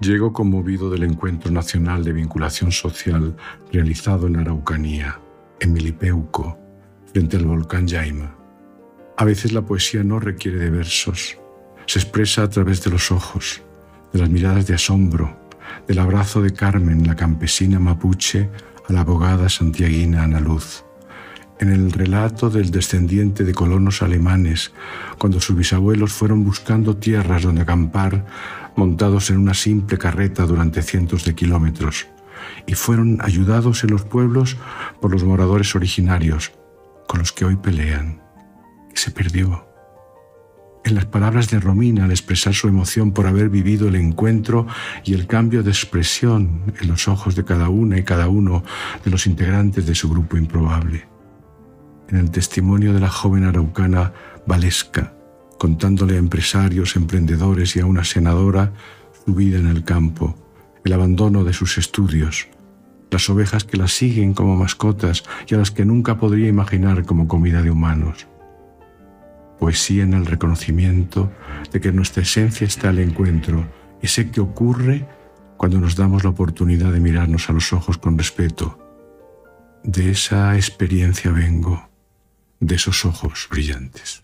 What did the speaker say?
Llego conmovido del encuentro nacional de vinculación social realizado en Araucanía, en Milipeuco, frente al volcán Yaima. A veces la poesía no requiere de versos, se expresa a través de los ojos, de las miradas de asombro, del abrazo de Carmen, la campesina mapuche, a la abogada santiaguina Ana Luz en el relato del descendiente de colonos alemanes, cuando sus bisabuelos fueron buscando tierras donde acampar, montados en una simple carreta durante cientos de kilómetros, y fueron ayudados en los pueblos por los moradores originarios, con los que hoy pelean, y se perdió. En las palabras de Romina al expresar su emoción por haber vivido el encuentro y el cambio de expresión en los ojos de cada una y cada uno de los integrantes de su grupo improbable en el testimonio de la joven araucana Valesca, contándole a empresarios, emprendedores y a una senadora su vida en el campo, el abandono de sus estudios, las ovejas que la siguen como mascotas y a las que nunca podría imaginar como comida de humanos. Poesía en el reconocimiento de que nuestra esencia está al encuentro y sé que ocurre cuando nos damos la oportunidad de mirarnos a los ojos con respeto. De esa experiencia vengo de esos ojos brillantes.